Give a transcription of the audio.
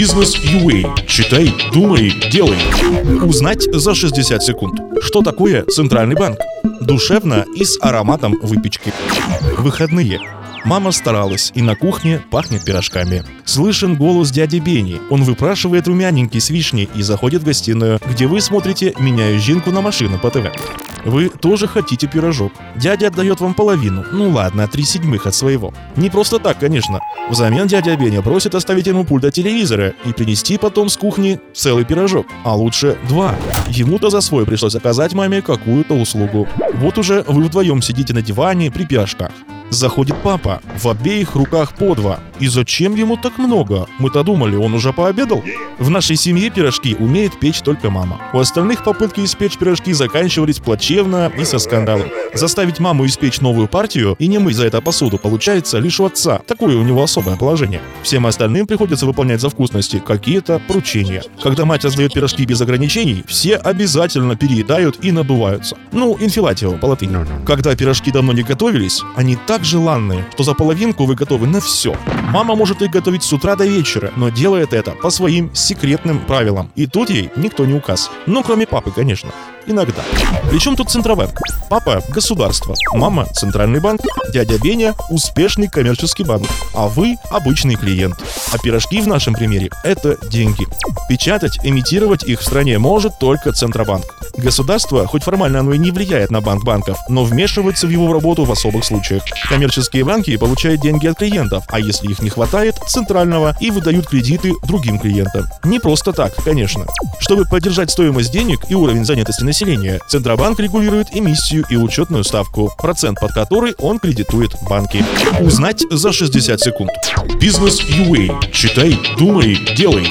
Бизнес UA. Читай, думай, делай. Узнать за 60 секунд. Что такое Центральный банк? Душевно и с ароматом выпечки. Выходные. Мама старалась, и на кухне пахнет пирожками. Слышен голос дяди Бени. Он выпрашивает румяненький с вишней и заходит в гостиную, где вы смотрите «Меняю жинку на машину» по ТВ. Вы тоже хотите пирожок. Дядя отдает вам половину, ну ладно, три седьмых от своего. Не просто так, конечно. Взамен дядя Беня просит оставить ему пульт от телевизора и принести потом с кухни целый пирожок, а лучше два. Ему-то за свой пришлось оказать маме какую-то услугу. Вот уже вы вдвоем сидите на диване при пирожках. Заходит папа, в обеих руках по два. И зачем ему так много? Мы-то думали, он уже пообедал. В нашей семье пирожки умеет печь только мама. У остальных попытки испечь пирожки заканчивались плачевно и со скандалом. Заставить маму испечь новую партию и не мыть за это посуду получается лишь у отца. Такое у него особое положение. Всем остальным приходится выполнять за вкусности какие-то поручения. Когда мать раздает пирожки без ограничений, все обязательно переедают и надуваются. Ну, инфилатио по латыни. Когда пирожки давно не готовились, они так желанные, что за половинку вы готовы на все. Мама может их готовить с утра до вечера, но делает это по своим секретным правилам. И тут ей никто не указ. Ну, кроме папы, конечно. Иногда. Причем тут Центробанк? Папа – государство, мама – центральный банк, дядя Беня – успешный коммерческий банк, а вы – обычный клиент. А пирожки в нашем примере – это деньги. Печатать, имитировать их в стране может только Центробанк. Государство, хоть формально оно и не влияет на банк банков, но вмешивается в его работу в особых случаях. Коммерческие банки получают деньги от клиентов, а если их не хватает, центрального, и выдают кредиты другим клиентам. Не просто так, конечно. Чтобы поддержать стоимость денег и уровень занятости населения, Центробанк регулирует эмиссию и учетную ставку, процент под который он кредитует банки. Узнать за 60 секунд. Бизнес UA. Читай, думай, делай.